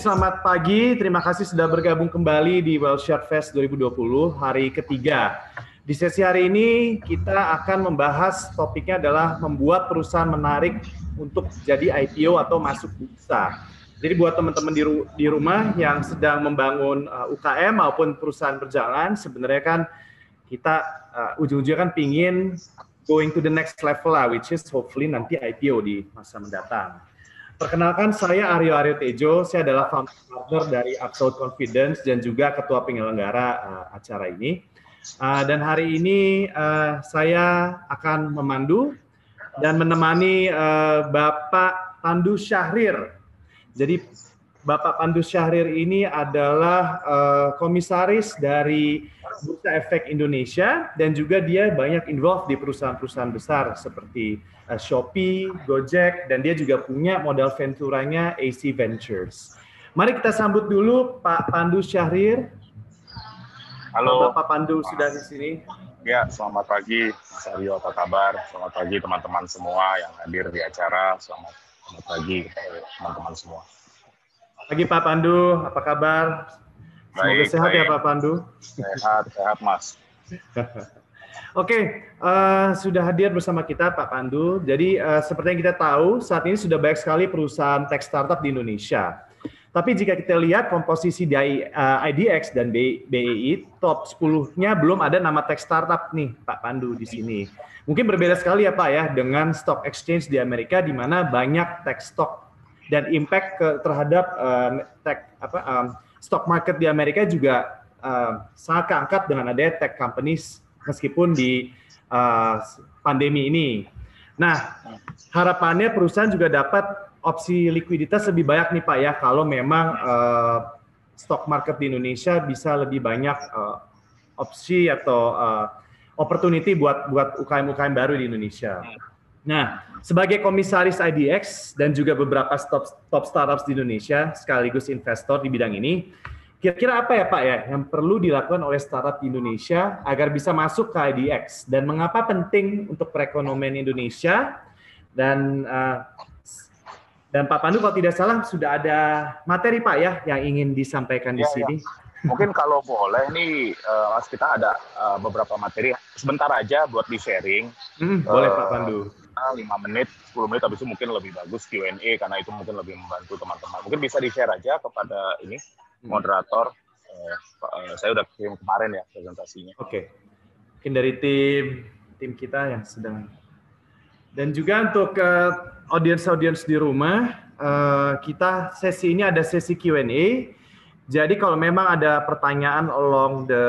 selamat pagi. Terima kasih sudah bergabung kembali di Well Share Fest 2020 hari ketiga. Di sesi hari ini kita akan membahas topiknya adalah membuat perusahaan menarik untuk jadi IPO atau masuk bursa. Jadi buat teman-teman di, ru di rumah yang sedang membangun uh, UKM maupun perusahaan berjalan, sebenarnya kan kita uh, ujung-ujungnya kan pingin going to the next level lah, which is hopefully nanti IPO di masa mendatang. Perkenalkan saya Aryo Aryo Tejo, saya adalah founder partner dari Absolute Confidence dan juga ketua penyelenggara uh, acara ini. Uh, dan hari ini uh, saya akan memandu dan menemani uh, Bapak Pandu Syahrir jadi Bapak Pandu Syahrir ini adalah uh, komisaris dari Bursa Efek Indonesia dan juga dia banyak involved di perusahaan-perusahaan besar seperti uh, Shopee, Gojek, dan dia juga punya modal venturanya AC Ventures. Mari kita sambut dulu Pak Pandu Syahrir. Halo. Bapak Pandu sudah di sini. Ya, selamat pagi Mas Aryo, apa kabar? Selamat pagi teman-teman semua yang hadir di acara. Selamat Selamat pagi teman-teman semua. Pagi Pak Pandu, apa kabar? Semoga baik, sehat ya, baik. ya Pak Pandu. Sehat, sehat Mas. Oke, okay, uh, eh, sudah hadir bersama kita Pak Pandu. Jadi uh, seperti yang kita tahu, saat ini sudah banyak sekali perusahaan tech startup di Indonesia. Tapi jika kita lihat komposisi di uh, eh, IDX dan BEI, top 10-nya belum ada nama tech startup nih Pak Pandu di sini. Mungkin berbeda sekali ya Pak ya dengan stock exchange di Amerika di mana banyak tech stock dan impact ke, terhadap uh, tech apa um, stock market di Amerika juga uh, sangat keangkat dengan adanya tech companies meskipun di uh, pandemi ini. Nah, harapannya perusahaan juga dapat opsi likuiditas lebih banyak nih Pak ya kalau memang uh, stock market di Indonesia bisa lebih banyak uh, opsi atau uh, opportunity buat buat UKM-UKM baru di Indonesia. Nah, sebagai komisaris IDX dan juga beberapa top top startups di Indonesia sekaligus investor di bidang ini, kira-kira apa ya Pak ya yang perlu dilakukan oleh startup di Indonesia agar bisa masuk ke IDX dan mengapa penting untuk perekonomian Indonesia dan uh, dan Pak Pandu kalau tidak salah sudah ada materi Pak ya yang ingin disampaikan di ya, ya. sini. Ya. Mungkin kalau boleh nih, uh, Mas kita ada uh, beberapa materi. Sebentar aja buat di sharing. Hmm, boleh Pak Pandu. Lima menit, 10 menit, habis itu mungkin lebih bagus Q&A karena itu mungkin lebih membantu teman-teman. Mungkin bisa di-share aja kepada ini hmm. moderator. Uh, uh, saya udah kirim kemarin ya presentasinya. Oke. Okay. Mungkin dari tim tim kita yang sedang dan juga untuk uh, audiens-audiens di rumah, uh, kita sesi ini ada sesi Q&A jadi kalau memang ada pertanyaan along the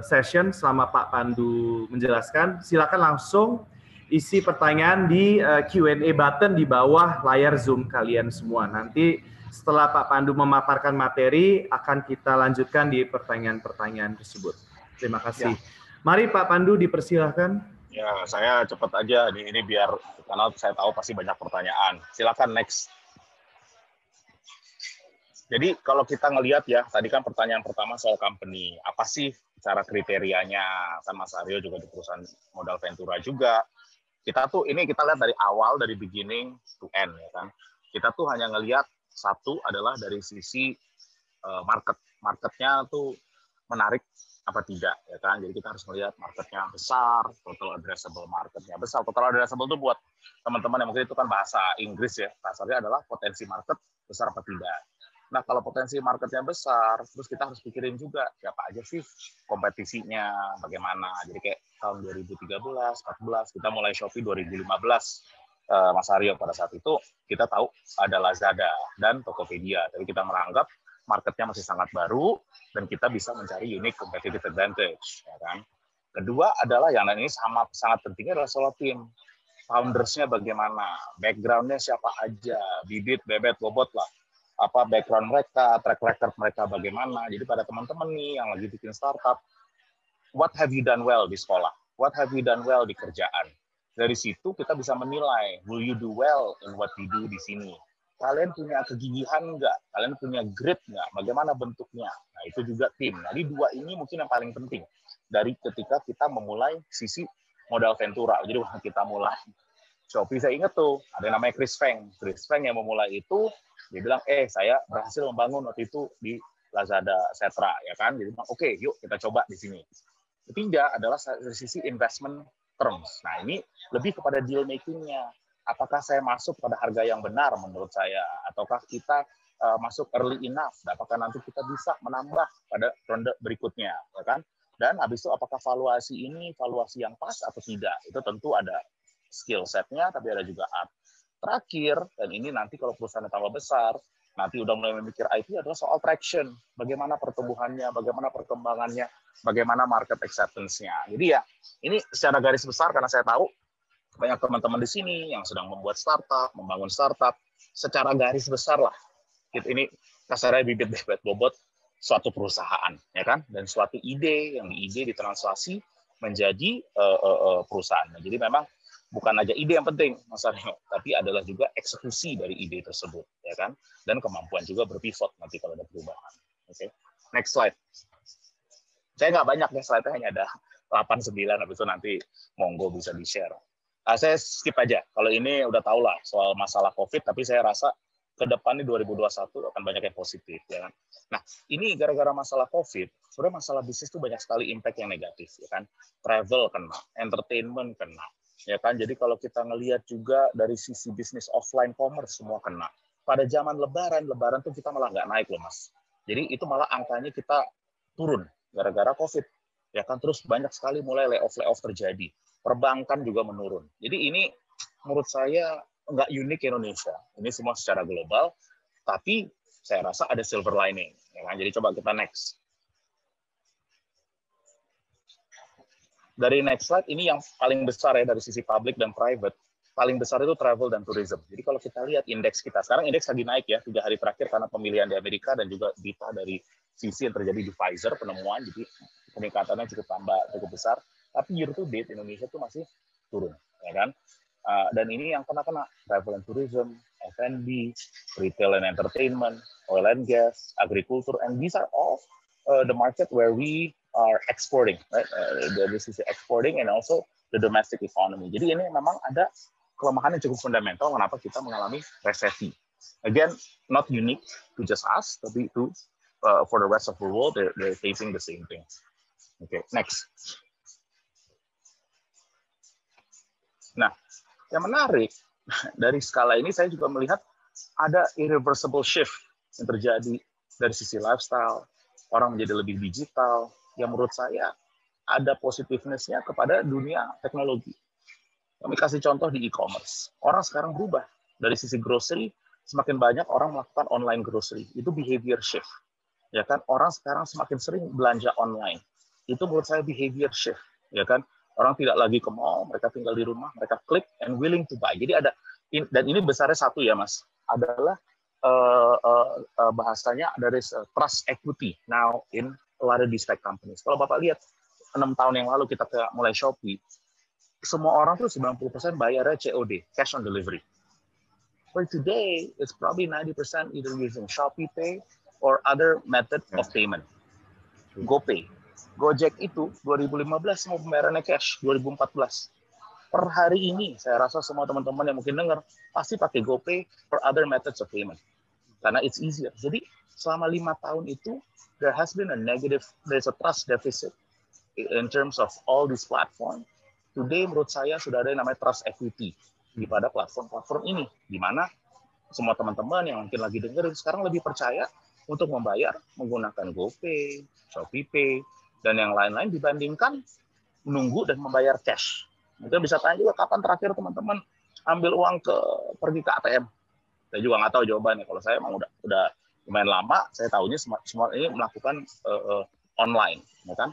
session selama Pak Pandu menjelaskan, silakan langsung isi pertanyaan di uh, eh, Q&A button di bawah layar Zoom kalian semua. Nanti setelah Pak Pandu memaparkan materi, akan kita lanjutkan di pertanyaan-pertanyaan tersebut. Terima kasih. Ya. Mari Pak Pandu dipersilahkan. Ya, saya cepat aja ini, ini biar karena saya tahu pasti banyak pertanyaan. Silakan next. Jadi kalau kita ngelihat ya, tadi kan pertanyaan pertama soal company, apa sih cara kriterianya? Kan Mas Aryo juga di perusahaan modal Ventura juga. Kita tuh ini kita lihat dari awal dari beginning to end ya kan. Kita tuh hanya ngelihat satu adalah dari sisi uh, market. Marketnya tuh menarik apa tidak ya kan. Jadi kita harus melihat marketnya besar, total addressable marketnya besar. Total addressable itu buat teman-teman yang mungkin itu kan bahasa Inggris ya. Kasarnya adalah potensi market besar apa tidak Nah, kalau potensi marketnya besar, terus kita harus pikirin juga siapa aja sih kompetisinya, bagaimana. Jadi kayak tahun 2013, 14, kita mulai Shopee 2015, uh, Mas Aryo pada saat itu kita tahu ada Lazada dan Tokopedia. Tapi kita menganggap marketnya masih sangat baru dan kita bisa mencari unique competitive advantage, ya kan. Kedua adalah yang ini sama sangat pentingnya adalah solo team. Foundersnya bagaimana, backgroundnya siapa aja, bibit, bebet, bobot lah apa background mereka, track record mereka bagaimana. Jadi pada teman-teman nih yang lagi bikin startup, what have you done well di sekolah? What have you done well di kerjaan? Dari situ kita bisa menilai, will you do well in what you do di sini? Kalian punya kegigihan nggak? Kalian punya grit nggak? Bagaimana bentuknya? Nah itu juga tim. Jadi dua ini mungkin yang paling penting dari ketika kita memulai sisi modal ventura. Jadi kita mulai Shopee saya ingat tuh ada namanya Chris Feng. Chris Feng yang memulai itu Dia bilang, eh saya berhasil membangun waktu itu di Lazada, Setra, ya kan? Jadi oke, okay, yuk kita coba di sini. Ketiga adalah dari sisi investment terms. Nah ini lebih kepada deal makingnya. Apakah saya masuk pada harga yang benar menurut saya, ataukah kita uh, masuk early enough? Apakah nanti kita bisa menambah pada ronde berikutnya, ya kan? Dan habis itu apakah valuasi ini valuasi yang pas atau tidak? Itu tentu ada skill setnya, tapi ada juga art. Terakhir, dan ini nanti kalau perusahaan tambah besar, nanti udah mulai memikir IT adalah soal traction. Bagaimana pertumbuhannya, bagaimana perkembangannya, bagaimana market acceptance-nya. Jadi ya, ini secara garis besar karena saya tahu banyak teman-teman di sini yang sedang membuat startup, membangun startup, secara garis besar lah. Ini kasarnya bibit-bibit bobot suatu perusahaan, ya kan? Dan suatu ide yang ide ditranslasi menjadi uh, uh, uh, perusahaan. Nah, jadi memang bukan aja ide yang penting, Mas Aryo, tapi adalah juga eksekusi dari ide tersebut, ya kan? Dan kemampuan juga berpivot nanti kalau ada perubahan. Oke, okay. next slide. Saya nggak banyak nih slide-nya hanya ada 8 9 habis itu nanti monggo bisa di-share. Nah, saya skip aja. Kalau ini udah tau lah soal masalah COVID, tapi saya rasa ke depan di 2021 akan banyak yang positif ya kan. Nah, ini gara-gara masalah Covid, sebenarnya masalah bisnis itu banyak sekali impact yang negatif ya kan. Travel kena, entertainment kena, ya kan? Jadi kalau kita ngelihat juga dari sisi bisnis offline commerce semua kena. Pada zaman lebaran lebaran tuh kita malah nggak naik loh mas. Jadi itu malah angkanya kita turun gara-gara covid. Ya kan? Terus banyak sekali mulai layoff layoff terjadi. Perbankan juga menurun. Jadi ini menurut saya nggak unik Indonesia. Ini semua secara global tapi saya rasa ada silver lining. Ya kan? Jadi coba kita next dari next slide ini yang paling besar ya dari sisi public dan private paling besar itu travel dan tourism. Jadi kalau kita lihat indeks kita sekarang indeks lagi naik ya tiga hari terakhir karena pemilihan di Amerika dan juga data dari sisi yang terjadi di Pfizer penemuan jadi peningkatannya cukup tambah cukup besar. Tapi year to date Indonesia itu masih turun, ya kan? Uh, dan ini yang kena kena travel and tourism, F&B, retail and entertainment, oil and gas, agriculture, and these are all uh, the market where we are exporting, right? Uh, dari sisi exporting and also the domestic economy. Jadi ini memang ada kelemahan yang cukup fundamental kenapa kita mengalami resesi. Again, not unique to just us, tapi to uh, for the rest of the world, they're, they're facing the same thing. Okay, next. Nah, yang menarik dari skala ini saya juga melihat ada irreversible shift yang terjadi dari sisi lifestyle, orang menjadi lebih digital, yang menurut saya ada positifnessnya kepada dunia teknologi. Kami kasih contoh di e-commerce. Orang sekarang berubah. Dari sisi grocery, semakin banyak orang melakukan online grocery. Itu behavior shift. Ya kan, orang sekarang semakin sering belanja online. Itu menurut saya behavior shift. Ya kan, orang tidak lagi ke mall, mereka tinggal di rumah, mereka klik and willing to buy. Jadi ada dan ini besarnya satu ya, Mas. Adalah uh, uh, bahasanya dari trust equity now in lot of these tech companies. Kalau Bapak lihat, enam tahun yang lalu kita ke mulai Shopee, semua orang tuh 90% bayarnya COD, cash on delivery. For today, it's probably 90% either using Shopee Pay or other method of payment. GoPay. Gojek itu 2015 mau pembayarannya cash, 2014. Per hari ini, saya rasa semua teman-teman yang mungkin dengar, pasti pakai GoPay or other methods of payment. Karena it's easier. Jadi selama lima tahun itu there has been a negative, there's a trust deficit in terms of all these platform. Today menurut saya sudah ada yang namanya trust equity di pada platform-platform ini, di mana semua teman-teman yang mungkin lagi dengerin sekarang lebih percaya untuk membayar menggunakan GoPay, ShopeePay, dan yang lain-lain dibandingkan menunggu dan membayar cash. Mungkin bisa tanya juga kapan terakhir teman-teman ambil uang ke pergi ke ATM. Saya juga nggak tahu jawabannya. Kalau saya emang udah udah lumayan lama saya tahunya semua, semua ini melakukan uh, uh, online ya kan?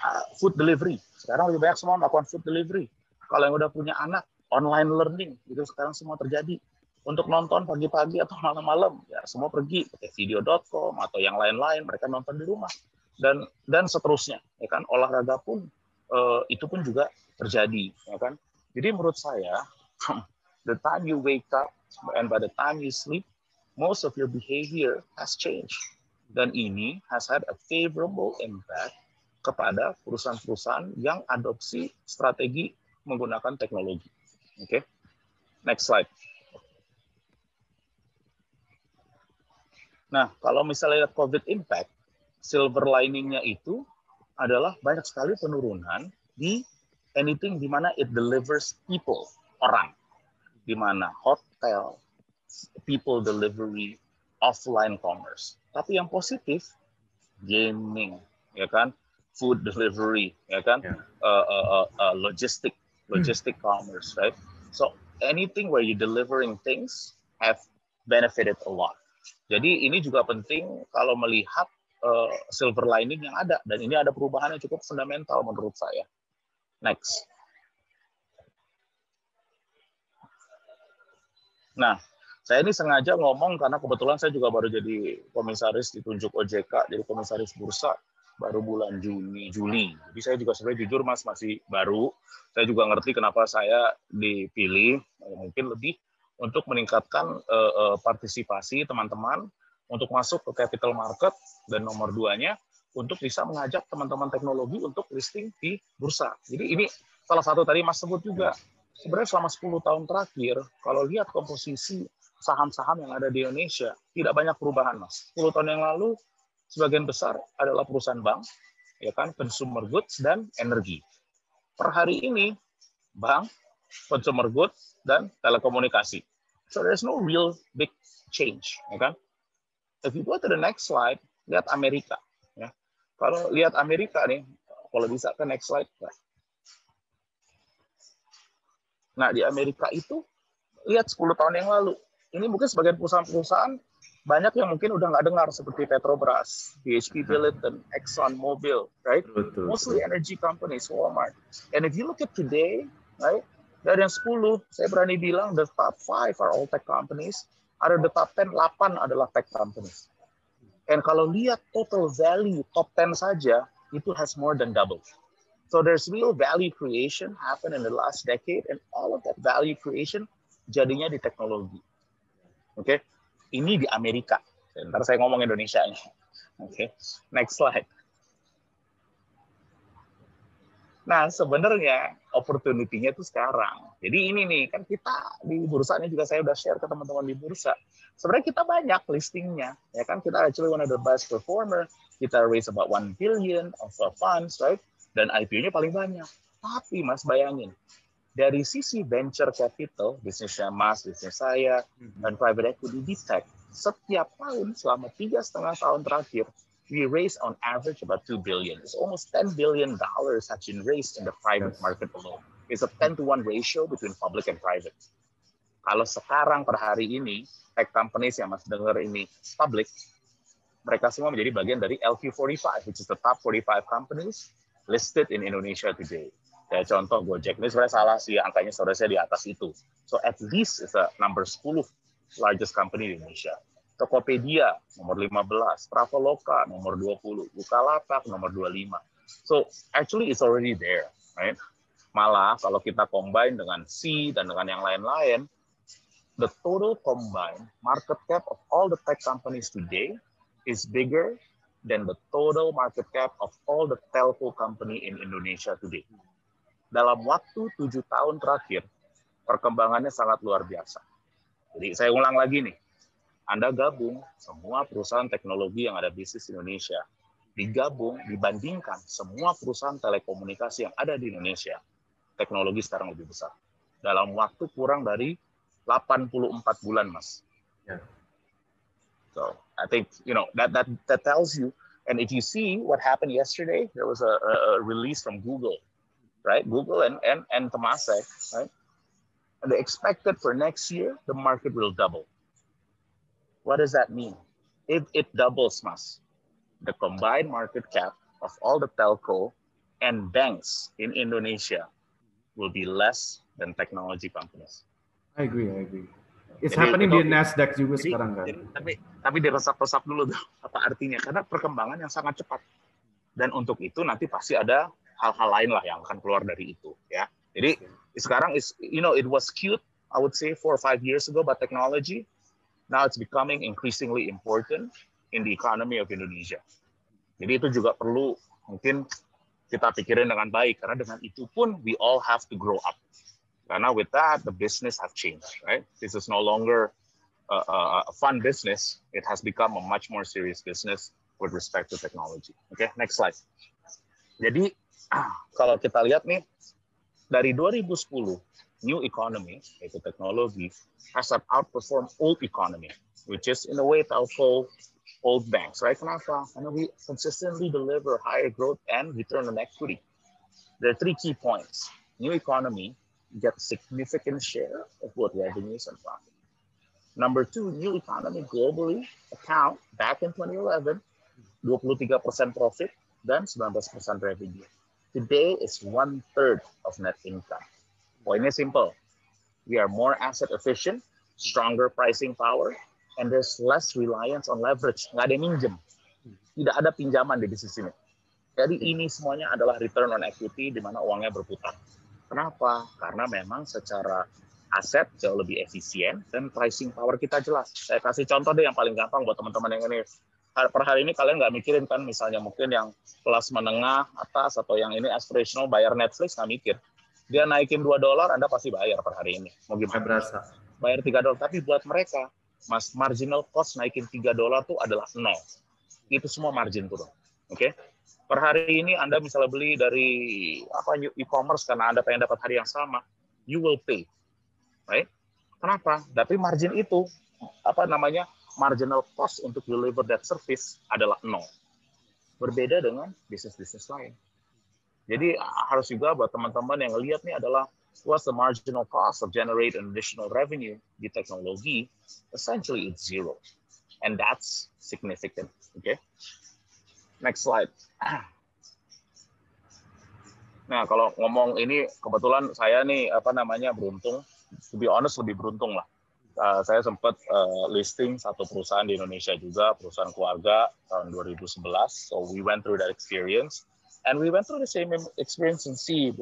Uh, food delivery. Sekarang lebih banyak semua melakukan food delivery. Kalau yang udah punya anak online learning. Itu sekarang semua terjadi. Untuk nonton pagi-pagi atau malam-malam ya semua pergi pakai video.com atau yang lain-lain. Mereka nonton di rumah. Dan dan seterusnya ya kan? Olahraga pun uh, itu pun juga terjadi ya kan? Jadi menurut saya the time you wake up and by the time you sleep most of your behavior has changed. Dan ini has had a favorable impact kepada perusahaan-perusahaan yang adopsi strategi menggunakan teknologi. Oke, okay? next slide. Nah, kalau misalnya COVID impact, silver liningnya itu adalah banyak sekali penurunan di anything di mana it delivers people, orang. Di mana hotel, people delivery, offline commerce. Tapi yang positif, gaming, ya kan, food delivery, ya kan, yeah. uh, uh, uh, uh, logistic, logistic hmm. commerce, right? So anything where you delivering things have benefited a lot. Jadi ini juga penting kalau melihat uh, silver lining yang ada dan ini ada perubahan yang cukup fundamental menurut saya. Next. Nah, saya ini sengaja ngomong karena kebetulan saya juga baru jadi komisaris ditunjuk OJK, jadi komisaris bursa baru bulan Juni, Juli. Jadi saya juga sebenarnya jujur Mas masih baru. Saya juga ngerti kenapa saya dipilih, mungkin lebih untuk meningkatkan uh, uh, partisipasi teman-teman untuk masuk ke capital market dan nomor duanya untuk bisa mengajak teman-teman teknologi untuk listing di bursa. Jadi ini salah satu tadi Mas sebut juga. Sebenarnya selama 10 tahun terakhir, kalau lihat komposisi saham-saham yang ada di Indonesia, tidak banyak perubahan, Mas. 10 tahun yang lalu, sebagian besar adalah perusahaan bank, ya kan, consumer goods, dan energi. Per hari ini, bank, consumer goods, dan telekomunikasi. So there's no real big change, ya kan? If you go to the next slide, lihat Amerika. Ya. Kalau lihat Amerika nih, kalau bisa ke next slide. Nah, di Amerika itu, lihat 10 tahun yang lalu. Ini mungkin sebagian perusahaan-perusahaan banyak yang mungkin udah nggak dengar seperti Petrobras, BHP Billiton, Exxon Mobil, right? Betul, Mostly energy companies, Walmart. And if you look at today, right, dari yang 10, saya berani bilang the top 5 are all tech companies ada the top 10, 8 adalah tech companies. And kalau lihat total value top 10 saja, itu has more than double. So there's real value creation happen in the last decade, and all of that value creation jadinya di teknologi. Oke, okay? ini di Amerika. Ntar saya ngomong Indonesia nih. Oke, okay. next slide. Nah, sebenarnya opportunity-nya itu sekarang. Jadi ini nih, kan kita di bursa ini juga saya udah share ke teman-teman di bursa. Sebenarnya kita banyak listingnya, ya kan? Kita actually one of the best performer. Kita raise about 1 billion of funds, right? Dan IPO-nya paling banyak. Tapi Mas bayangin, dari sisi venture capital, bisnisnya Mas, bisnis saya, mm-hmm. dan private equity di tech, setiap tahun selama tiga setengah tahun terakhir, we raise on average about 2 billion. It's almost 10 billion dollars has been raised in the private yes. market alone. It's a 10 to 1 ratio between public and private. Kalau sekarang per hari ini, tech companies yang masih dengar ini public, mereka semua menjadi bagian dari LQ45, which is the top 45 companies listed in Indonesia today. Ya, contoh Gojek ini sebenarnya salah sih angkanya seharusnya di atas itu. So at least it's a number 10 largest company di Indonesia. Tokopedia nomor 15, Traveloka nomor 20, Bukalapak nomor 25. So actually it's already there, right? Malah kalau kita combine dengan C dan dengan yang lain-lain, the total combined market cap of all the tech companies today is bigger than the total market cap of all the telco company in Indonesia today. Dalam waktu tujuh tahun terakhir, perkembangannya sangat luar biasa. Jadi saya ulang lagi nih, anda gabung semua perusahaan teknologi yang ada bisnis Indonesia, digabung dibandingkan semua perusahaan telekomunikasi yang ada di Indonesia, teknologi sekarang lebih besar. Dalam waktu kurang dari 84 bulan, Mas. Yeah. So I think you know that that that tells you. And if you see what happened yesterday, there was a, a release from Google, right? Google and and and Temasek, right? And they expected for next year the market will double. What does that mean? If it doubles, Mas. The combined market cap of all the telco and banks in Indonesia will be less than technology companies. I agree, I agree. It's jadi, happening di Nasdaq juga jadi, sekarang kan. Jadi, tapi tapi diresap-resap dulu tuh apa artinya? Karena perkembangan yang sangat cepat. Dan untuk itu nanti pasti ada hal-hal lain lah yang akan keluar dari itu ya. Jadi okay. sekarang is you know it was cute I would say four or five years ago but technology now it's becoming increasingly important in the economy of Indonesia. Jadi itu juga perlu mungkin kita pikirin dengan baik karena dengan itu pun we all have to grow up. Karena with that the business have changed, right? This is no longer a, a fun business, it has become a much more serious business with respect to technology. Okay, next slide. Jadi kalau kita lihat nih dari 2010 new economy yaitu teknologi has outperformed old economy, which is in a way telco old banks, right? Kenapa? Karena we consistently deliver higher growth and return on equity. There are three key points. New economy get significant share of both revenues and profit. Number two, new economy globally account back in 2011, 23% profit dan 19% revenue. Today is one third of net income. Poinnya simple. We are more asset efficient, stronger pricing power, and there's less reliance on leverage. Nggak ada minjem. Tidak ada pinjaman di bisnis ini. Jadi ini semuanya adalah return on equity di mana uangnya berputar. Kenapa? Karena memang secara aset jauh lebih efisien dan pricing power kita jelas. Saya kasih contoh deh yang paling gampang buat teman-teman yang ini. Per hari ini kalian nggak mikirin kan misalnya mungkin yang kelas menengah atas atau yang ini aspirational bayar Netflix nggak mikir. Dia naikin 2 dolar Anda pasti bayar per hari ini. Mau gimana? Berasa. Bayar 3 dolar. Tapi buat mereka, mas marginal cost naikin 3 dolar tuh adalah nol. Itu semua margin turun. Oke? Okay? Per hari ini Anda misalnya beli dari apa e-commerce karena Anda pengen dapat hari yang sama, you will pay. Right? Kenapa? Tapi margin itu apa namanya? marginal cost untuk deliver that service adalah nol. Berbeda dengan bisnis-bisnis lain. Jadi harus juga buat teman-teman yang lihat nih adalah what's the marginal cost of generate an additional revenue di teknologi? Essentially it's zero. And that's significant. Okay? Next slide. Nah, kalau ngomong ini kebetulan saya nih apa namanya beruntung, to be honest lebih beruntung lah. Uh, saya sempat uh, listing satu perusahaan di Indonesia juga, perusahaan keluarga tahun 2011. So we went through that experience, and we went through the same experience in C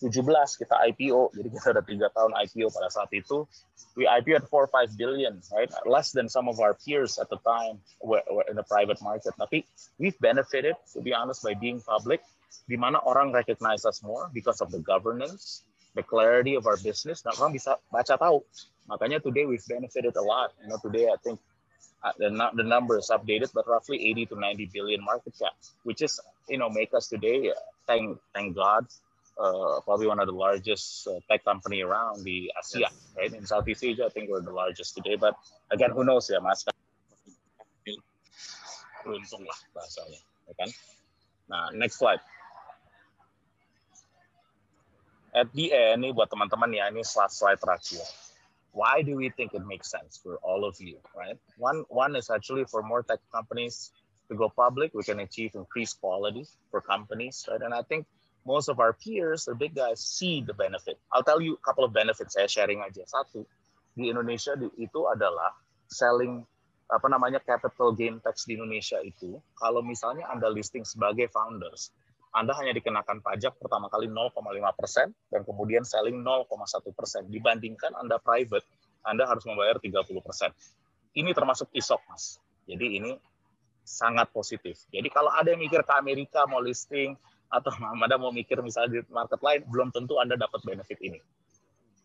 2017 kita IPO. Jadi kita ada tiga tahun IPO pada saat itu. We IPO at 4 or 5 billion, right? Less than some of our peers at the time were, were in the private market. Tapi we've benefited, to be honest, by being public, di mana orang recognize us more because of the governance, the clarity of our business, dan orang bisa baca tahu. Makanya today we've benefited a lot. You know, today I think uh, the, the number is updated, but roughly 80 to 90 billion market cap, which is, you know, make us today, uh, thank, thank God, uh, probably one of the largest uh, tech company around the Asia, yes. right? In Southeast Asia, I think we're the largest today. But again, who knows ya, mas? Beruntung lah bahasanya, ya kan? Nah, next slide. At the end, ini buat teman-teman ya, ini slide-slide terakhir. Why do we think it makes sense for all of you, right? One, one is actually for more tech companies to go public, we can achieve increased quality for companies, right? And I think most of our peers, the big guys, see the benefit. I'll tell you a couple of benefits saya sharing aja. Satu, di Indonesia itu adalah selling apa namanya capital gain tax di Indonesia itu kalau misalnya Anda listing sebagai founders, Anda hanya dikenakan pajak pertama kali 0,5 persen dan kemudian selling 0,1 persen. Dibandingkan Anda private, Anda harus membayar 30 persen. Ini termasuk ISOP, Mas. Jadi ini sangat positif. Jadi kalau ada yang mikir ke Amerika mau listing, atau Anda mau mikir misalnya di market lain, belum tentu Anda dapat benefit ini.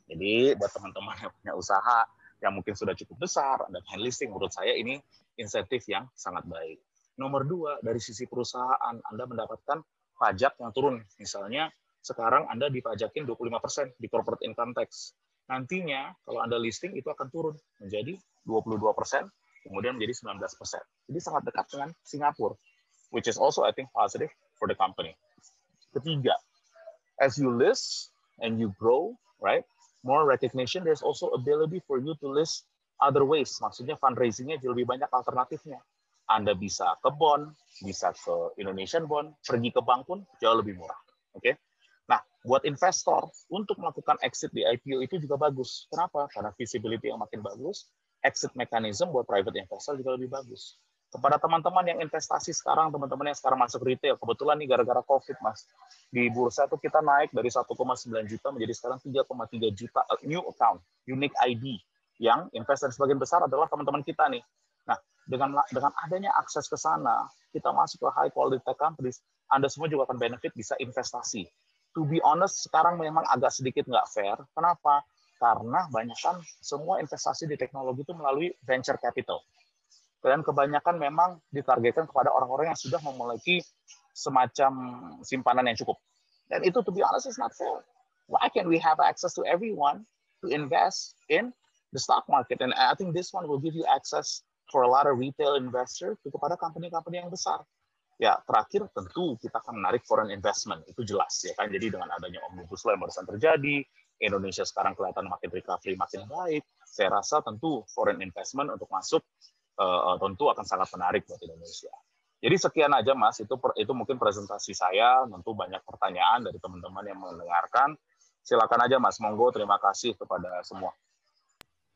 Jadi buat teman-teman yang punya usaha yang mungkin sudah cukup besar, Anda pengen listing, menurut saya ini insentif yang sangat baik. Nomor dua, dari sisi perusahaan, Anda mendapatkan pajak yang turun. Misalnya sekarang Anda dipajakin 25% di corporate income tax. Nantinya kalau Anda listing itu akan turun menjadi 22%, kemudian menjadi 19%. Jadi sangat dekat dengan Singapura, which is also I think positive for the company. Ketiga, as you list and you grow, right, more recognition, there's also ability for you to list other ways. Maksudnya fundraisingnya lebih banyak alternatifnya. Anda bisa ke bond, bisa ke Indonesian bond, pergi ke bank pun jauh lebih murah. Oke. Okay? Nah, buat investor untuk melakukan exit di IPO itu juga bagus. Kenapa? Karena visibility yang makin bagus, exit mechanism buat private investor juga lebih bagus kepada teman-teman yang investasi sekarang, teman-teman yang sekarang masuk retail, kebetulan nih gara-gara COVID, Mas, di bursa itu kita naik dari 1,9 juta menjadi sekarang 3,3 juta uh, new account, unique ID, yang investor sebagian besar adalah teman-teman kita nih. Nah, dengan dengan adanya akses ke sana, kita masuk ke high quality tech companies, Anda semua juga akan benefit bisa investasi. To be honest, sekarang memang agak sedikit nggak fair. Kenapa? Karena banyak kan semua investasi di teknologi itu melalui venture capital. Dan kebanyakan memang ditargetkan kepada orang-orang yang sudah memiliki semacam simpanan yang cukup. Dan itu to be honest is not fair. Why can't we have access to everyone to invest in the stock market? And I think this one will give you access for a lot of retail investor kepada company-company yang besar. Ya, terakhir tentu kita akan menarik foreign investment, itu jelas ya kan. Jadi dengan adanya omnibus law yang barusan terjadi, Indonesia sekarang kelihatan makin recovery, makin baik. Saya rasa tentu foreign investment untuk masuk uh, tentu akan sangat menarik buat Indonesia. Jadi sekian aja Mas, itu itu mungkin presentasi saya. Tentu banyak pertanyaan dari teman-teman yang mendengarkan. Silakan aja Mas, monggo. Terima kasih kepada semua.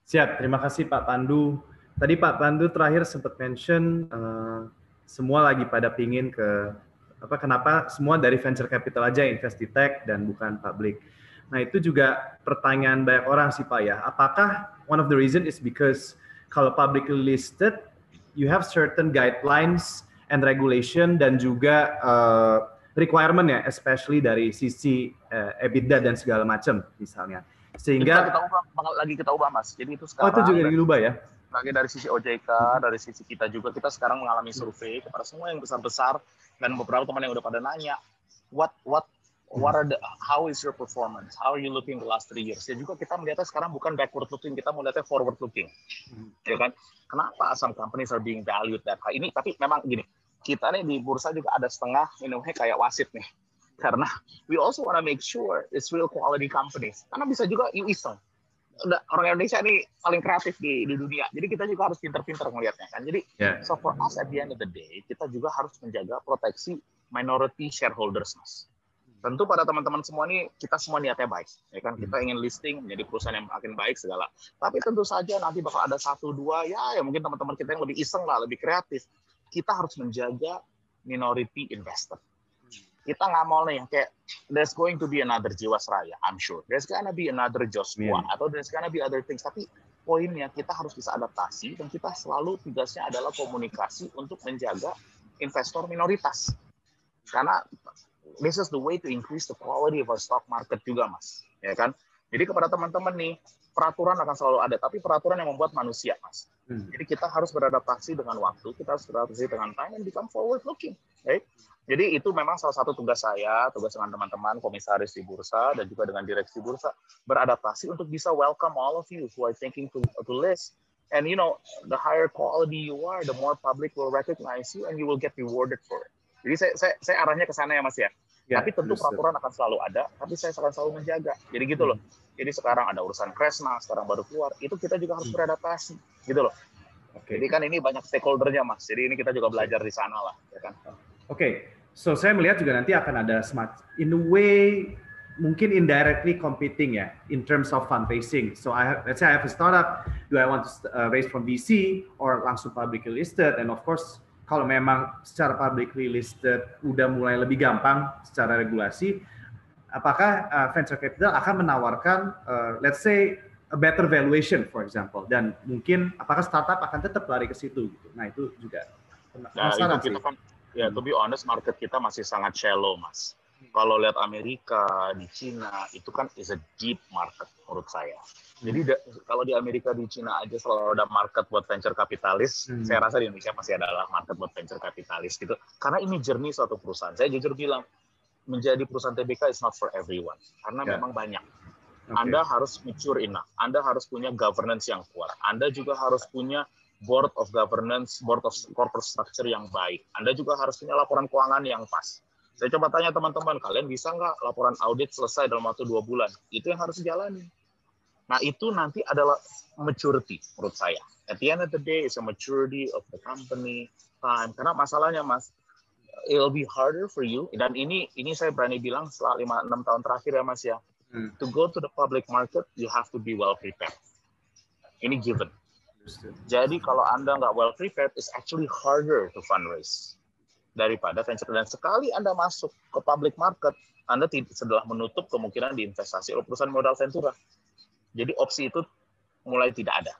Siap, terima kasih Pak Pandu. Tadi Pak Pandu terakhir sempat mention uh, semua lagi pada pingin ke apa kenapa semua dari venture capital aja invest di tech dan bukan public. Nah itu juga pertanyaan banyak orang sih Pak ya. Apakah one of the reason is because kalau publicly listed you have certain guidelines and regulation dan juga uh, requirement ya, especially dari sisi uh, EBITDA dan segala macam misalnya. Sehingga kita, kita ubah, lagi kita ubah mas. Jadi itu sekarang. Oh itu juga diubah ya? lagi dari sisi OJK, dari sisi kita juga kita sekarang mengalami survei kepada semua yang besar-besar dan beberapa teman yang udah pada nanya, what what what are the how is your performance? How are you looking the last three years? Ya juga kita melihatnya sekarang bukan backward looking, kita melihatnya forward looking. Ya kan? Kenapa some companies are being valued that high? Ini tapi memang gini, kita nih di bursa juga ada setengah ini kayak wasit nih. Karena we also want to make sure it's real quality companies. Karena bisa juga you iseng udah orang Indonesia ini paling kreatif di, di dunia. Jadi kita juga harus pinter-pinter melihatnya kan. Jadi yeah. so for us at the end of the day kita juga harus menjaga proteksi minority shareholders mas. Tentu pada teman-teman semua ini kita semua niatnya baik, ya kan kita hmm. ingin listing menjadi perusahaan yang makin baik segala. Tapi tentu saja nanti bakal ada satu dua ya, ya mungkin teman-teman kita yang lebih iseng lah, lebih kreatif. Kita harus menjaga minority investor kita nggak mau nih kayak there's going to be another Jiwasraya, I'm sure. There's gonna be another Joshua yeah. atau there's gonna be other things. Tapi poinnya kita harus bisa adaptasi dan kita selalu tugasnya adalah komunikasi untuk menjaga investor minoritas. Karena this is the way to increase the quality of our stock market juga, Mas. Ya kan? Jadi kepada teman-teman nih, peraturan akan selalu ada, tapi peraturan yang membuat manusia, Mas. Hmm. Jadi kita harus beradaptasi dengan waktu, kita harus beradaptasi dengan time and become forward looking. Right? Jadi itu memang salah satu tugas saya, tugas dengan teman-teman komisaris di bursa dan juga dengan direksi bursa beradaptasi untuk bisa welcome all of you who are thinking to to list. And you know, the higher quality you are, the more public will recognize you and you will get rewarded for it. Jadi saya saya, saya arahnya ke sana ya Mas ya. ya tapi tentu peraturan akan selalu ada, tapi saya akan selalu menjaga. Jadi gitu loh. Hmm. Jadi sekarang ada urusan Kresna, sekarang baru keluar, itu kita juga harus hmm. beradaptasi, gitu loh. Okay. Jadi kan ini banyak stakeholdernya mas, jadi ini kita juga belajar di sana lah, ya kan. Oke, okay. so saya melihat juga nanti akan ada smart, in a way mungkin indirectly competing ya, in terms of fundraising. So I have, let's say I have a startup, do I want to uh, raise from VC or langsung publicly listed? And of course, kalau memang secara publicly listed udah mulai lebih gampang secara regulasi, apakah uh, venture capital akan menawarkan, uh, let's say a better valuation, for example, dan mungkin apakah startup akan tetap lari ke situ? Gitu. Nah itu juga. Nah, itu kita kan Ya, to be honest, market kita masih sangat shallow, Mas. Kalau lihat Amerika, di Cina, itu kan is a deep market menurut saya. Jadi da, kalau di Amerika, di Cina aja selalu ada market buat venture kapitalis, hmm. saya rasa di Indonesia masih adalah market buat venture kapitalis gitu. Karena ini jernih suatu perusahaan. Saya jujur bilang, menjadi perusahaan TBK is not for everyone. Karena yeah. memang banyak. Okay. Anda harus mature enough. Anda harus punya governance yang kuat. Anda juga harus punya board of governance, board of corporate structure yang baik. Anda juga harus punya laporan keuangan yang pas. Saya coba tanya teman-teman, kalian bisa nggak laporan audit selesai dalam waktu dua bulan? Itu yang harus dijalani. Nah itu nanti adalah maturity menurut saya. At the end of the day, it's a maturity of the company, time. Karena masalahnya mas, it will be harder for you. Dan ini ini saya berani bilang setelah lima enam tahun terakhir ya mas ya. Hmm. To go to the public market, you have to be well prepared. Ini given jadi kalau Anda nggak well prepared, it's actually harder to fundraise daripada venture. Dan sekali Anda masuk ke public market, Anda tidak setelah menutup kemungkinan diinvestasi oleh perusahaan modal ventura. Jadi opsi itu mulai tidak ada.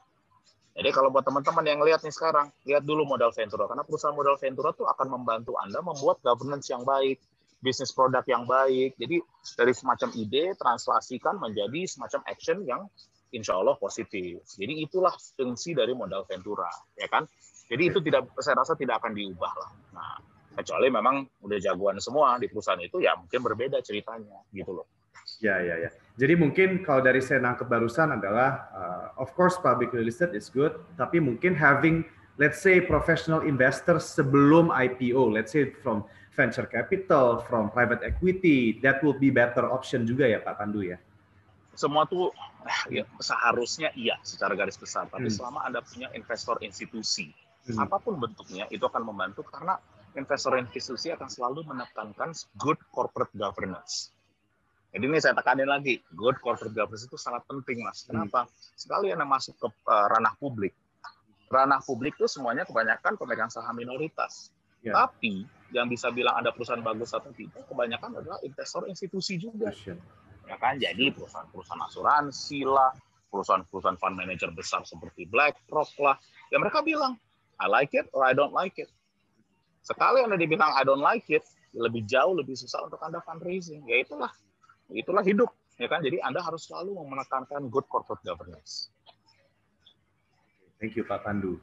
Jadi kalau buat teman-teman yang lihat nih sekarang, lihat dulu modal ventura. Karena perusahaan modal ventura itu akan membantu Anda membuat governance yang baik, bisnis produk yang baik. Jadi dari semacam ide translasikan menjadi semacam action yang insya Allah positif. Jadi itulah fungsi dari modal Ventura, ya kan? Jadi itu tidak, saya rasa tidak akan diubah lah. Nah, kecuali memang udah jagoan semua di perusahaan itu, ya mungkin berbeda ceritanya, gitu loh. Ya, ya, ya. Jadi mungkin kalau dari saya nangkep barusan adalah, uh, of course public real estate is good, tapi mungkin having, let's say, professional investors sebelum IPO, let's say from venture capital, from private equity, that will be better option juga ya Pak Pandu ya? Semua tuh ya, seharusnya iya secara garis besar, tapi hmm. selama Anda punya investor institusi, hmm. apa pun bentuknya, itu akan membantu karena investor institusi akan selalu menekankan good corporate governance jadi ini saya tekanin lagi, good corporate governance itu sangat penting, Mas. Hmm. Kenapa? Sekali Anda masuk ke uh, ranah publik, ranah publik itu semuanya kebanyakan pemegang saham minoritas. Yeah. Tapi yang bisa bilang ada perusahaan bagus atau tidak, kebanyakan adalah investor institusi juga. Ya kan? Jadi perusahaan-perusahaan asuransi lah, perusahaan-perusahaan fund manager besar seperti BlackRock lah, ya mereka bilang, I like it or I don't like it. Sekali Anda dibilang I don't like it, lebih jauh, lebih susah untuk Anda fundraising. Ya itulah itulah hidup ya kan? Jadi anda harus selalu menekankan good corporate governance. Thank you Pak Pandu.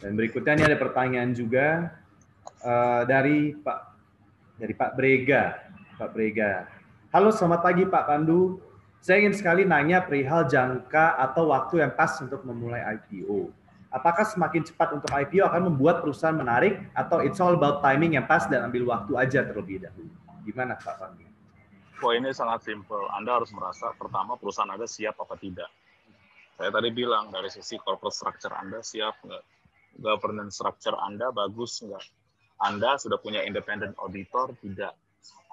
Dan berikutnya ini ada pertanyaan juga uh, dari Pak dari Pak Brega. Pak Brega. Halo selamat pagi Pak Pandu. Saya ingin sekali nanya perihal jangka atau waktu yang pas untuk memulai IPO apakah semakin cepat untuk IPO akan membuat perusahaan menarik atau it's all about timing yang pas dan ambil waktu aja terlebih dahulu? Gimana Pak Pandu poinnya sangat simpel. Anda harus merasa pertama perusahaan Anda siap apa tidak. Saya tadi bilang dari sisi corporate structure Anda siap nggak? Governance structure Anda bagus nggak? Anda sudah punya independent auditor? Tidak.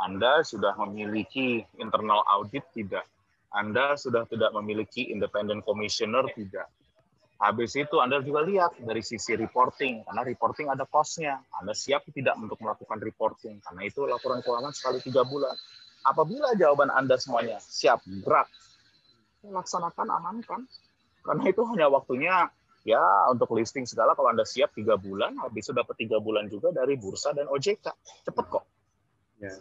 Anda sudah memiliki internal audit? Tidak. Anda sudah tidak memiliki independent commissioner? Tidak. Habis itu Anda juga lihat dari sisi reporting, karena reporting ada cost-nya. Anda siap tidak untuk melakukan reporting, karena itu laporan keuangan sekali tiga bulan. Apabila jawaban Anda semuanya siap, gerak, laksanakan, amankan. Karena itu hanya waktunya ya untuk listing segala kalau Anda siap tiga bulan, habis itu dapat tiga bulan juga dari bursa dan OJK. Cepet kok. Ya.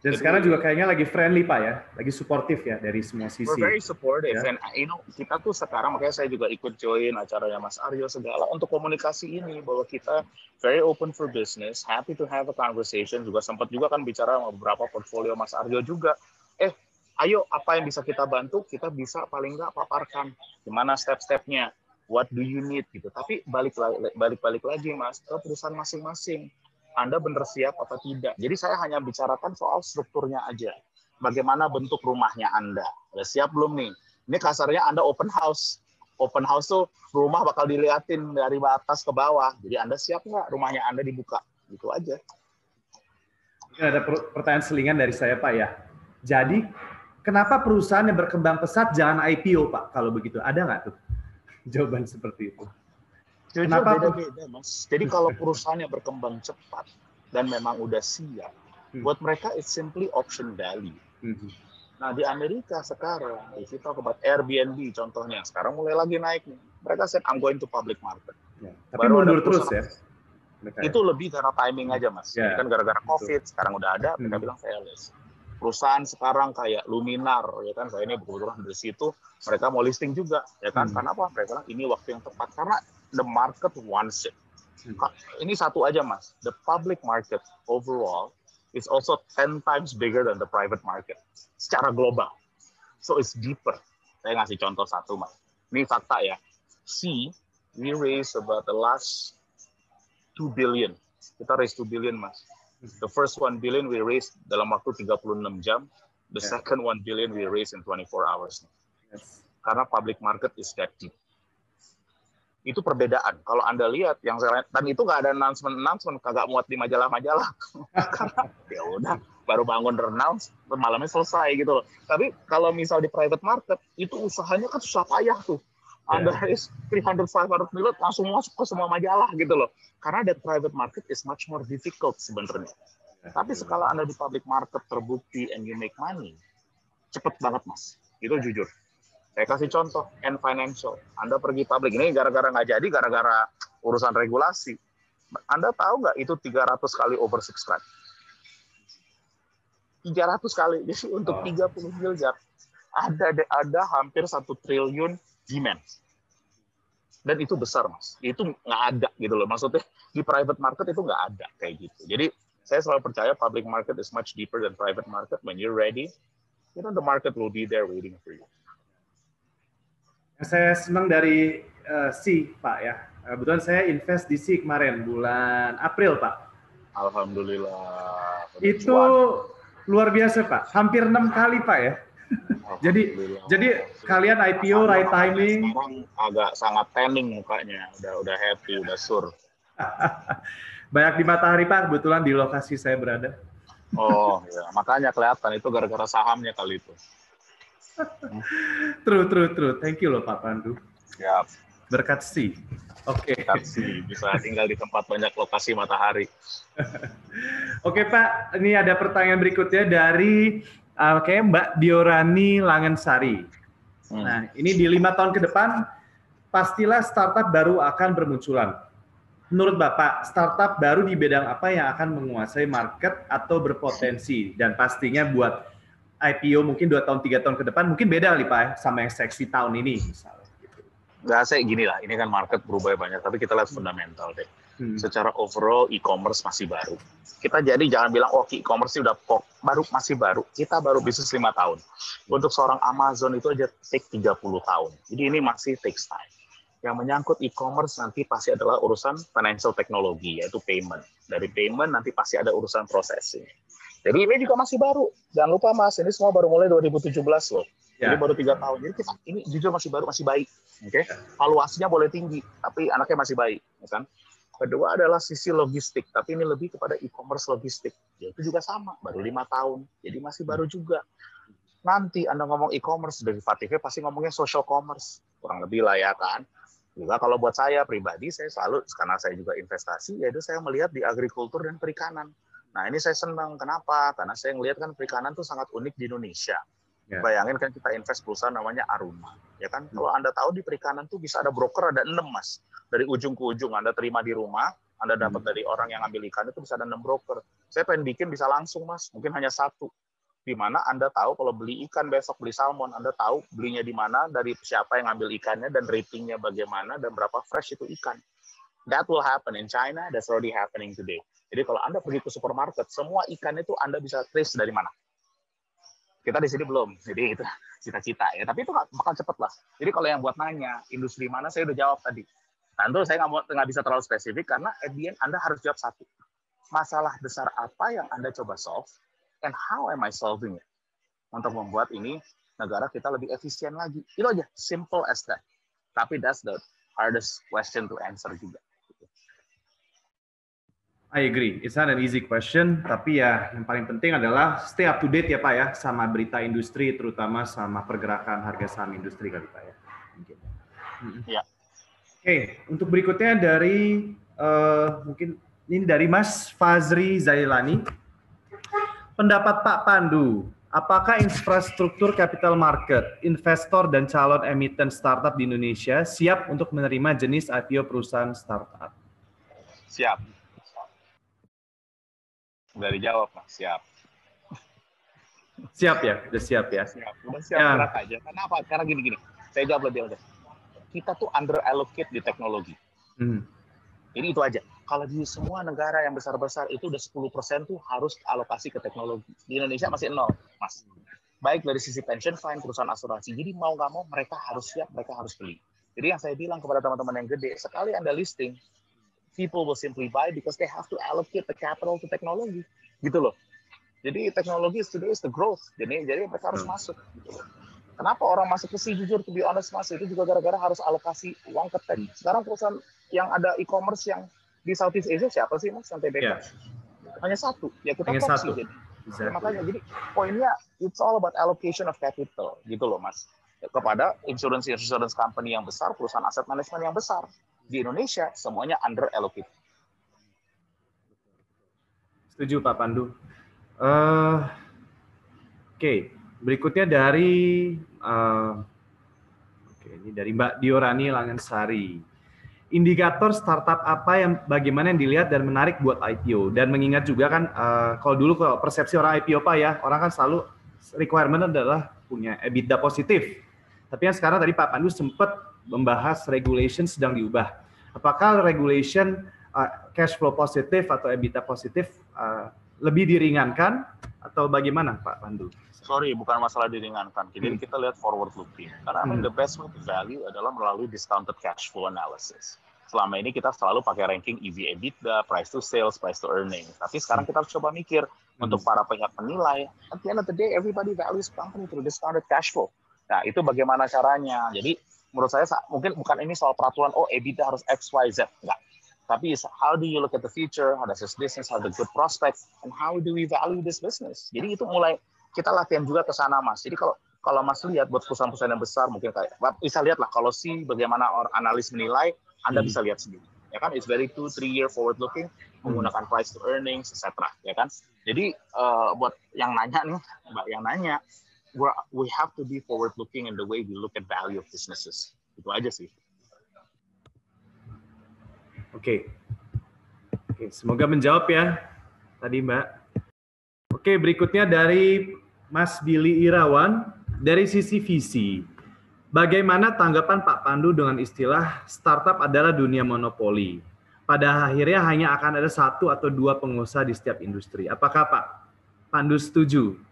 Dan Jadi, sekarang juga kayaknya lagi friendly Pak ya, lagi suportif ya dari semua sisi. We're very supportive, yeah. and you know kita tuh sekarang makanya saya juga ikut join acaranya Mas Aryo segala untuk komunikasi ini bahwa kita very open for business, happy to have a conversation. Juga sempat juga kan bicara sama beberapa portfolio Mas Aryo juga. Eh, ayo apa yang bisa kita bantu, kita bisa paling nggak paparkan gimana step-stepnya, what do you need gitu. Tapi balik balik balik lagi Mas ke perusahaan masing-masing anda benar siap atau tidak. Jadi saya hanya bicarakan soal strukturnya aja. Bagaimana bentuk rumahnya Anda. Udah siap belum nih? Ini kasarnya Anda open house. Open house tuh rumah bakal diliatin dari atas ke bawah. Jadi Anda siap nggak rumahnya Anda dibuka? Gitu aja. Ini ada pertanyaan selingan dari saya Pak ya. Jadi kenapa perusahaan yang berkembang pesat jangan IPO Pak kalau begitu? Ada nggak tuh jawaban seperti itu? Jujur Kenapa beda-beda, Mas. Jadi kalau perusahaannya berkembang cepat dan memang udah siap, hmm. buat mereka it's simply option value. Hmm. Nah di Amerika sekarang, if you talk about Airbnb contohnya, sekarang mulai lagi naik nih. Mereka said I'm going to public market. Ya. Tapi Baru mundur terus ya. Itu lebih karena timing aja mas. Ya. Ini kan gara-gara COVID, sekarang udah ada, mereka hmm. bilang sales. Perusahaan sekarang kayak Luminar, ya kan, saya ini kebetulan dari situ, mereka mau listing juga, ya kan. Hmm. Karena apa? Mereka bilang ini waktu yang tepat. Karena the market wants it. Hmm. Ini satu aja mas, the public market overall is also 10 times bigger than the private market secara global. So it's deeper. Saya ngasih contoh satu mas. Ini fakta ya. C, we raise about the last 2 billion. Kita raise 2 billion mas. The first 1 billion we raised dalam waktu 36 jam. The yeah. second 1 billion we raised in 24 hours. Yes. Karena public market is that deep itu perbedaan. Kalau Anda lihat yang saya dan itu nggak ada announcement announcement kagak muat di majalah-majalah. ya udah baru bangun renounce malamnya selesai gitu loh. Tapi kalau misal di private market itu usahanya kan susah payah tuh. Anda yeah. is 300 500 million langsung masuk ke semua majalah gitu loh. Karena that private market is much more difficult sebenarnya. Yeah. Tapi sekala Anda di public market terbukti and you make money, cepet banget mas. Itu jujur. Saya kasih contoh, N Financial. Anda pergi publik, ini gara-gara nggak jadi, gara-gara urusan regulasi. Anda tahu nggak itu 300 kali oversubscribe? 300 kali, jadi untuk oh. 30 miliar. ada ada hampir satu triliun demand dan itu besar mas itu nggak ada gitu loh maksudnya di private market itu nggak ada kayak gitu jadi saya selalu percaya public market is much deeper than private market when you're ready you know the market will be there waiting for you saya senang dari uh, C pak ya. Kebetulan saya invest di C kemarin bulan April pak. Alhamdulillah. Itu luar biasa pak. Hampir enam kali pak ya. Jadi jadi kalian IPO right timing. Agak sangat tanning mukanya, udah udah happy, udah sur. Banyak di matahari Pak, kebetulan di lokasi saya berada. Oh ya, makanya kelihatan itu gara-gara sahamnya kali itu. true, true, true. Thank you loh Pak Pandu. Siap. Berkat si. Oke. Okay. Berkat si, bisa tinggal di tempat banyak lokasi matahari. Oke okay, Pak, ini ada pertanyaan berikutnya dari uh, kayak Mbak Diorani Langensari. Hmm. Nah, ini di lima tahun ke depan pastilah startup baru akan bermunculan. Menurut Bapak, startup baru di bidang apa yang akan menguasai market atau berpotensi dan pastinya buat IPO mungkin dua tahun tiga tahun ke depan mungkin beda kali Pak sama yang seksi tahun ini misalnya. Nggak saya gini lah, ini kan market berubah banyak, tapi kita lihat fundamental deh hmm. secara overall e-commerce masih baru. Kita jadi jangan bilang oh e-commerce udah pok, baru masih baru. Kita baru bisnis lima tahun. Untuk seorang Amazon itu aja take 30 tahun. Jadi ini masih takes time. Yang menyangkut e-commerce nanti pasti adalah urusan financial technology yaitu payment. Dari payment nanti pasti ada urusan processing. Jadi ini juga masih baru. Jangan lupa Mas, ini semua baru mulai 2017 loh. Ya. Jadi baru tiga tahun. Jadi kita ini jujur masih baru, masih baik. Oke, okay? valuasinya boleh tinggi, tapi anaknya masih baik, ya kan? Kedua adalah sisi logistik, tapi ini lebih kepada e-commerce logistik. Ya, itu juga sama, baru lima tahun, jadi masih baru juga. Nanti Anda ngomong e-commerce, derivatifnya pasti ngomongnya social commerce. Kurang lebih lah ya kan. Juga kalau buat saya pribadi, saya selalu, karena saya juga investasi, yaitu saya melihat di agrikultur dan perikanan. Nah ini saya senang, kenapa? Karena saya melihat kan perikanan itu sangat unik di Indonesia. Yeah. Bayangin kan kita invest perusahaan namanya Aruna, ya kan? Hmm. Kalau anda tahu di perikanan tuh bisa ada broker ada enam mas, dari ujung ke ujung anda terima di rumah, anda dapat hmm. dari orang yang ambil ikan itu bisa ada enam broker. Saya pengen bikin bisa langsung mas, mungkin hanya satu. Di mana anda tahu kalau beli ikan besok beli salmon, anda tahu belinya di mana, dari siapa yang ambil ikannya dan ratingnya bagaimana dan berapa fresh itu ikan. That will happen in China. That's already happening today. Jadi kalau anda pergi ke supermarket, semua ikan itu anda bisa trace dari mana? Kita di sini belum jadi itu cita-cita ya. Tapi itu bakal cepet lah. Jadi kalau yang buat nanya industri mana saya udah jawab tadi. Tentu saya nggak nggak bisa terlalu spesifik karena at the end anda harus jawab satu. Masalah besar apa yang anda coba solve and how am I solving it? Untuk membuat ini negara kita lebih efisien lagi. Itu aja simple as that. Tapi that's the hardest question to answer juga I agree. It's not an easy question, tapi ya yang paling penting adalah stay up to date ya Pak ya sama berita industri, terutama sama pergerakan harga saham industri kali Pak ya. Mungkin. Ya. Oke, okay, untuk berikutnya dari uh, mungkin ini dari Mas Fazri Zailani. Pendapat Pak Pandu, apakah infrastruktur capital market, investor dan calon emiten startup di Indonesia siap untuk menerima jenis IPO perusahaan startup? Siap Udah dijawab, Mas. Siap. Siap ya? Udah siap ya? Siap. Udah siap ya. aja. Kenapa? Karena gini-gini. Saya jawab lebih aja. Kita tuh under allocate di teknologi. Hmm. Jadi itu aja. Kalau di semua negara yang besar-besar itu udah 10% tuh harus alokasi ke teknologi. Di Indonesia masih nol, Mas. Baik dari sisi pension fund, perusahaan asuransi. Jadi mau nggak mau mereka harus siap, mereka harus beli. Jadi yang saya bilang kepada teman-teman yang gede, sekali Anda listing, people will simply buy because they have to allocate the capital to technology gitu loh jadi teknologi today is the growth jadi jadi mereka harus hmm. masuk gitu loh. kenapa orang masuk ke sih jujur to be honest mas itu juga gara-gara harus alokasi uang ke tech sekarang perusahaan yang ada e-commerce yang di Southeast Asia siapa sih mas yang TBK yeah. hanya satu ya kita hanya satu. jadi exactly. makanya jadi poinnya it's all about allocation of capital gitu loh mas kepada insurance insurance company yang besar perusahaan aset manajemen yang besar di Indonesia semuanya under allocate. Setuju Pak Pandu. Uh, Oke, okay. berikutnya dari uh, Oke, okay, ini dari Mbak Diorani Langensari. Indikator startup apa yang bagaimana yang dilihat dan menarik buat IPO dan mengingat juga kan uh, kalau dulu kalau persepsi orang IPO Pak ya, orang kan selalu requirement adalah punya EBITDA positif. Tapi yang sekarang tadi Pak Pandu sempat membahas regulation sedang diubah. Apakah regulation uh, cash flow positif atau EBITDA positif uh, lebih diringankan atau bagaimana Pak Pandu? Sorry, bukan masalah diringankan. Jadi hmm. kita lihat forward looking. Karena hmm. the best way to value adalah melalui discounted cash flow analysis selama ini kita selalu pakai ranking EV EBITDA, price to sales, price to earning. Tapi sekarang kita harus coba mikir hmm. untuk para pihak penilai, at the end of the day everybody values company through discounted cash flow. Nah, itu bagaimana caranya? Jadi menurut saya mungkin bukan ini soal peraturan oh EBITDA harus X Y Z, enggak. Tapi how do you look at the future, how does this business have the good prospects, and how do we value this business? Jadi itu mulai kita latihan juga ke sana, Mas. Jadi kalau kalau Mas lihat buat perusahaan-perusahaan yang besar, mungkin kayak bisa lihat lah kalau si bagaimana orang analis menilai, anda hmm. bisa lihat sendiri. Ya kan, it's very two, three year forward looking, hmm. menggunakan price to earnings, etc. Ya kan. Jadi uh, buat yang nanya nih, mbak yang nanya, we have to be forward looking in the way we look at value of businesses. Itu aja sih. Oke. Okay. Okay, semoga menjawab ya tadi Mbak. Oke, berikutnya dari Mas Billy Irawan dari sisi visi. Bagaimana tanggapan Pak Pandu dengan istilah startup adalah dunia monopoli? Pada akhirnya hanya akan ada satu atau dua pengusaha di setiap industri. Apakah Pak Pandu setuju?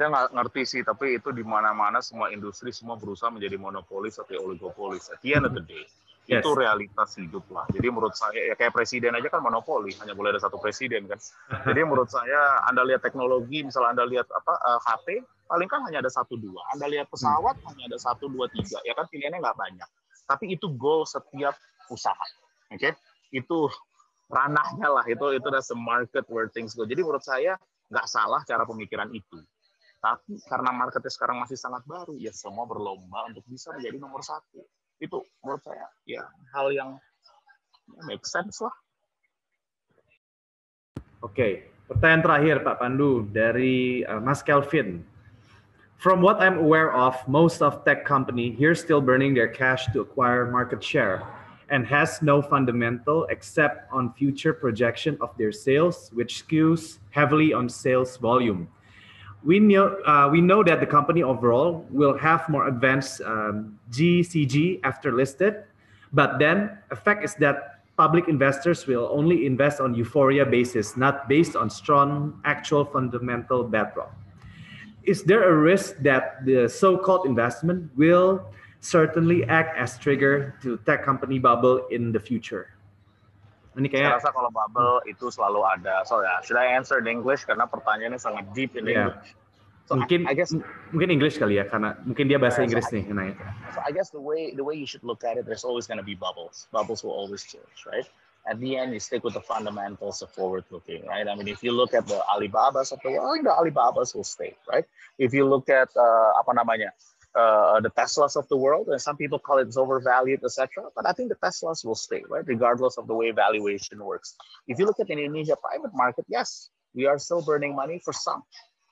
Saya nggak ngerti sih, tapi itu di mana-mana semua industri semua berusaha menjadi monopolis atau oligopolis. At the end of the day, yes. itu realitas hidup lah. Jadi menurut saya ya kayak presiden aja kan monopoli, hanya boleh ada satu presiden kan. Jadi menurut saya Anda lihat teknologi, misalnya Anda lihat apa uh, eh, HP, paling kan hanya ada satu dua. Anda lihat pesawat hmm. hanya ada satu dua tiga, ya kan pilihannya nggak banyak. Tapi itu goal setiap usaha, oke? Okay? Itu ranahnya lah, itu itu ada market where things go. Jadi menurut saya nggak salah cara pemikiran itu. Tapi karena marketnya sekarang masih sangat baru, ya semua berlomba untuk bisa menjadi nomor satu. Itu menurut saya ya hal yang ya, make sense lah. Oke, pertanyaan terakhir Pak Pandu dari uh, Mas Kelvin. From what I'm aware of, most of tech company here still burning their cash to acquire market share and has no fundamental except on future projection of their sales, which skews heavily on sales volume. We know, uh, we know that the company overall will have more advanced um, GCG after listed, but then effect is that public investors will only invest on euphoria basis, not based on strong actual fundamental bedrock is there a risk that the so-called investment will certainly act as trigger to tech company bubble in the future? Ini kayak saya rasa kalau bubble itu selalu ada. So ya, yeah, should I answer in English karena pertanyaannya sangat deep in yeah. English. So mungkin I, I guess mungkin English kali ya karena mungkin dia bahasa yeah, Inggris so nih I, So I guess the way the way you should look at it, there's always going to be bubbles. Bubbles will always change, right? at the end, you stick with the fundamentals of forward looking, right? I mean, if you look at the Alibabas of the world, the Alibabas will stay, right? If you look at uh, apa namanya, uh, the Teslas of the world, and some people call it overvalued, etc. But I think the Teslas will stay, right? Regardless of the way valuation works. If you look at the Indonesia private market, yes, we are still burning money for some.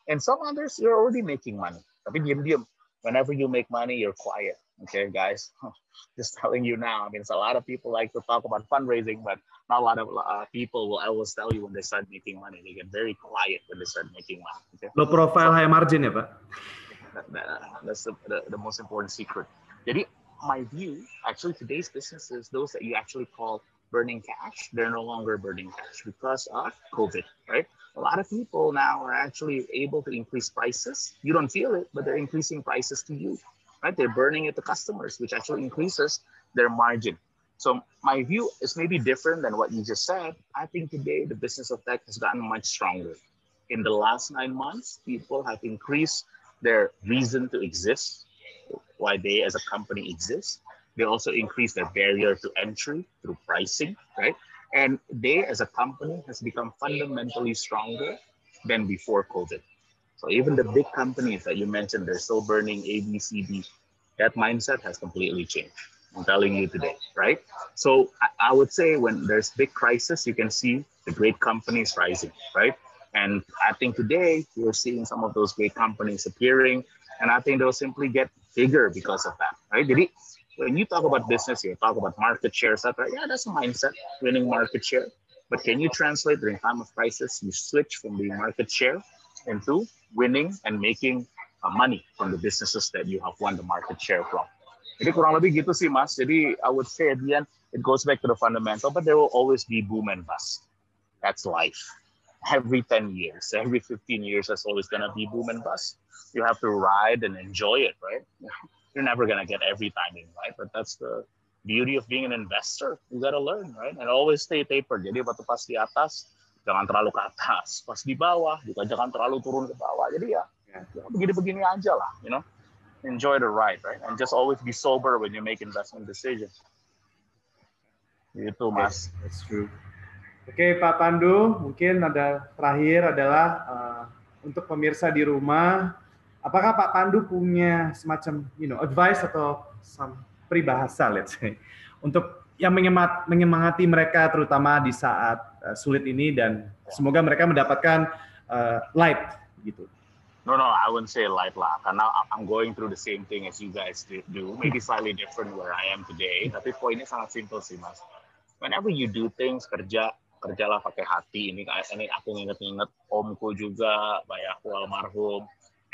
And some others, you're already making money. Tapi diam-diam, whenever you make money, you're quiet. Okay, guys, just telling you now. I mean, it's a lot of people like to talk about fundraising, but not a lot of uh, people will always tell you when they start making money. They get very quiet when they start making money. Okay? Low profile, high margin, ya, Pak? That, uh, that's the, the, the most important secret. Jadi, my view, actually, today's businesses, those that you actually call burning cash, they're no longer burning cash because of COVID, right? A lot of people now are actually able to increase prices. You don't feel it, but they're increasing prices to you right? They're burning it to customers, which actually increases their margin. So my view is maybe different than what you just said. I think today the business of tech has gotten much stronger. In the last nine months, people have increased their reason to exist, why they as a company exist. They also increase their barrier to entry through pricing, right? And they as a company has become fundamentally stronger than before COVID. So even the big companies that you mentioned, they're still burning A, B, C, D. That mindset has completely changed. I'm telling you today, right? So I, I would say when there's big crisis, you can see the great companies rising, right? And I think today we're seeing some of those great companies appearing, and I think they'll simply get bigger because of that, right? When you talk about business, you talk about market share, etc. Yeah, that's a mindset, winning market share. But can you translate during time of crisis? You switch from being market share into winning and making uh, money from the businesses that you have won the market share from. Jadi kurang lebih gitu sih mas. Jadi I would say at the end it goes back to the fundamental, but there will always be boom and bust. That's life. Every 10 years, every 15 years, there's always gonna be boom and bust. You have to ride and enjoy it, right? You're never gonna get every timing right, but that's the beauty of being an investor. You gotta learn, right? And always stay tapered. Jadi waktu pas di atas, jangan terlalu ke atas. Pas di bawah, juga jangan terlalu turun ke bawah. Jadi ya, begini-begini aja lah, you know. Enjoy the ride, right? And just always be sober when you make investment decisions. Itu, Mas. Okay, that's true. Oke, Pak Pandu, mungkin ada terakhir adalah uh, untuk pemirsa di rumah, apakah Pak Pandu punya semacam, you know, advice atau some peribahasa, let's say, untuk yang menyemat, menyemangati mereka terutama di saat uh, sulit ini dan semoga mereka mendapatkan uh, light gitu. No, no, I wouldn't say light lah, karena I'm going through the same thing as you guys do, maybe slightly different where I am today, tapi poinnya sangat simple sih mas. Whenever you do things, kerja, kerjalah pakai hati. Ini ini aku inget-inget omku juga, bayahku almarhum.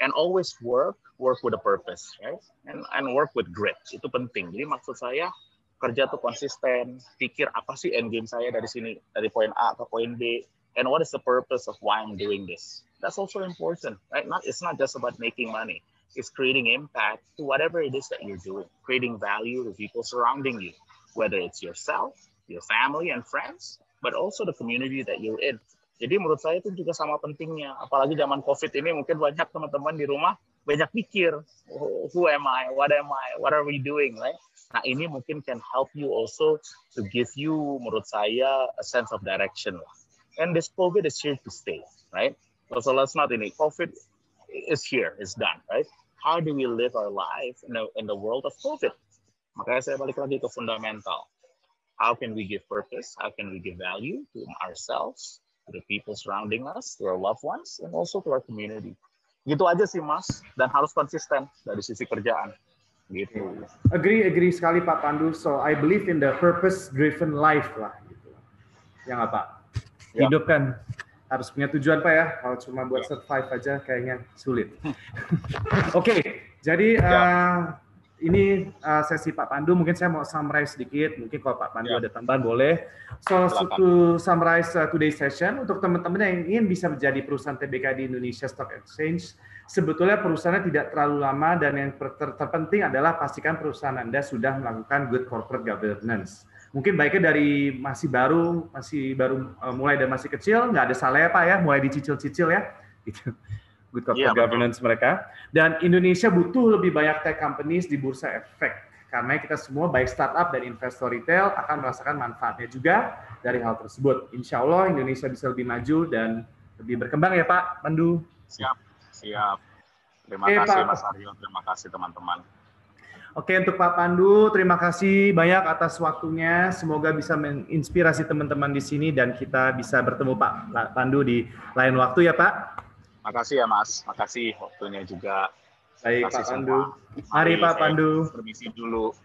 And always work, work with a purpose, right? And, and work with grit, itu penting. Jadi maksud saya, kerja tuh konsisten, pikir apa sih end game saya dari sini, dari poin A ke poin B, and what is the purpose of why I'm doing this. That's also important, right? Not it's not just about making money. It's creating impact to whatever it is that you're doing, creating value to people surrounding you, whether it's yourself, your family and friends, but also the community that you're in. Jadi menurut saya itu juga sama pentingnya, apalagi zaman COVID ini mungkin banyak teman-teman di rumah banyak pikir, who am I, what am I, what are we doing, right? Nah ini mungkin can help you also to give you, menurut saya, a sense of direction. And this COVID is here to stay, right? So, let's not ini, COVID is here, is done, right? How do we live our life in the, in the world of COVID? Makanya saya balik lagi ke fundamental. How can we give purpose? How can we give value to ourselves, to the people surrounding us, to our loved ones, and also to our community? Gitu aja sih Mas, dan harus konsisten dari sisi kerjaan. Gitu. Agree, agree sekali Pak Pandu. So I believe in the purpose-driven life lah. Gitu. Yang apa? Ya. Hidup kan harus punya tujuan Pak ya. Kalau cuma buat ya. survive aja kayaknya sulit. Oke, okay, jadi uh, ini uh, sesi Pak Pandu. Mungkin saya mau summarize sedikit. Mungkin kalau Pak Pandu ya. ada tambahan boleh. So, to summarize uh, today's session, untuk teman-teman yang ingin bisa menjadi perusahaan TBK di Indonesia Stock Exchange, sebetulnya perusahaannya tidak terlalu lama dan yang ter terpenting adalah pastikan perusahaan Anda sudah melakukan good corporate governance. Mungkin baiknya dari masih baru, masih baru uh, mulai dan masih kecil, nggak ada salah ya Pak ya, mulai dicicil-cicil ya. Gitu. Good corporate yeah, governance betul. mereka. Dan Indonesia butuh lebih banyak tech companies di bursa efek. Karena kita semua baik startup dan investor retail akan merasakan manfaatnya juga dari hal tersebut. Insya Allah Indonesia bisa lebih maju dan lebih berkembang ya Pak Pandu. Siap. Siap. Terima Oke, kasih Pak. Mas Aryo, terima kasih teman-teman. Oke, untuk Pak Pandu, terima kasih banyak atas waktunya. Semoga bisa menginspirasi teman-teman di sini dan kita bisa bertemu Pak Pandu di lain waktu ya, Pak. Makasih ya, Mas. Makasih waktunya juga. Baik, Pak Pandu. Mari, Pak Pandu. Permisi dulu.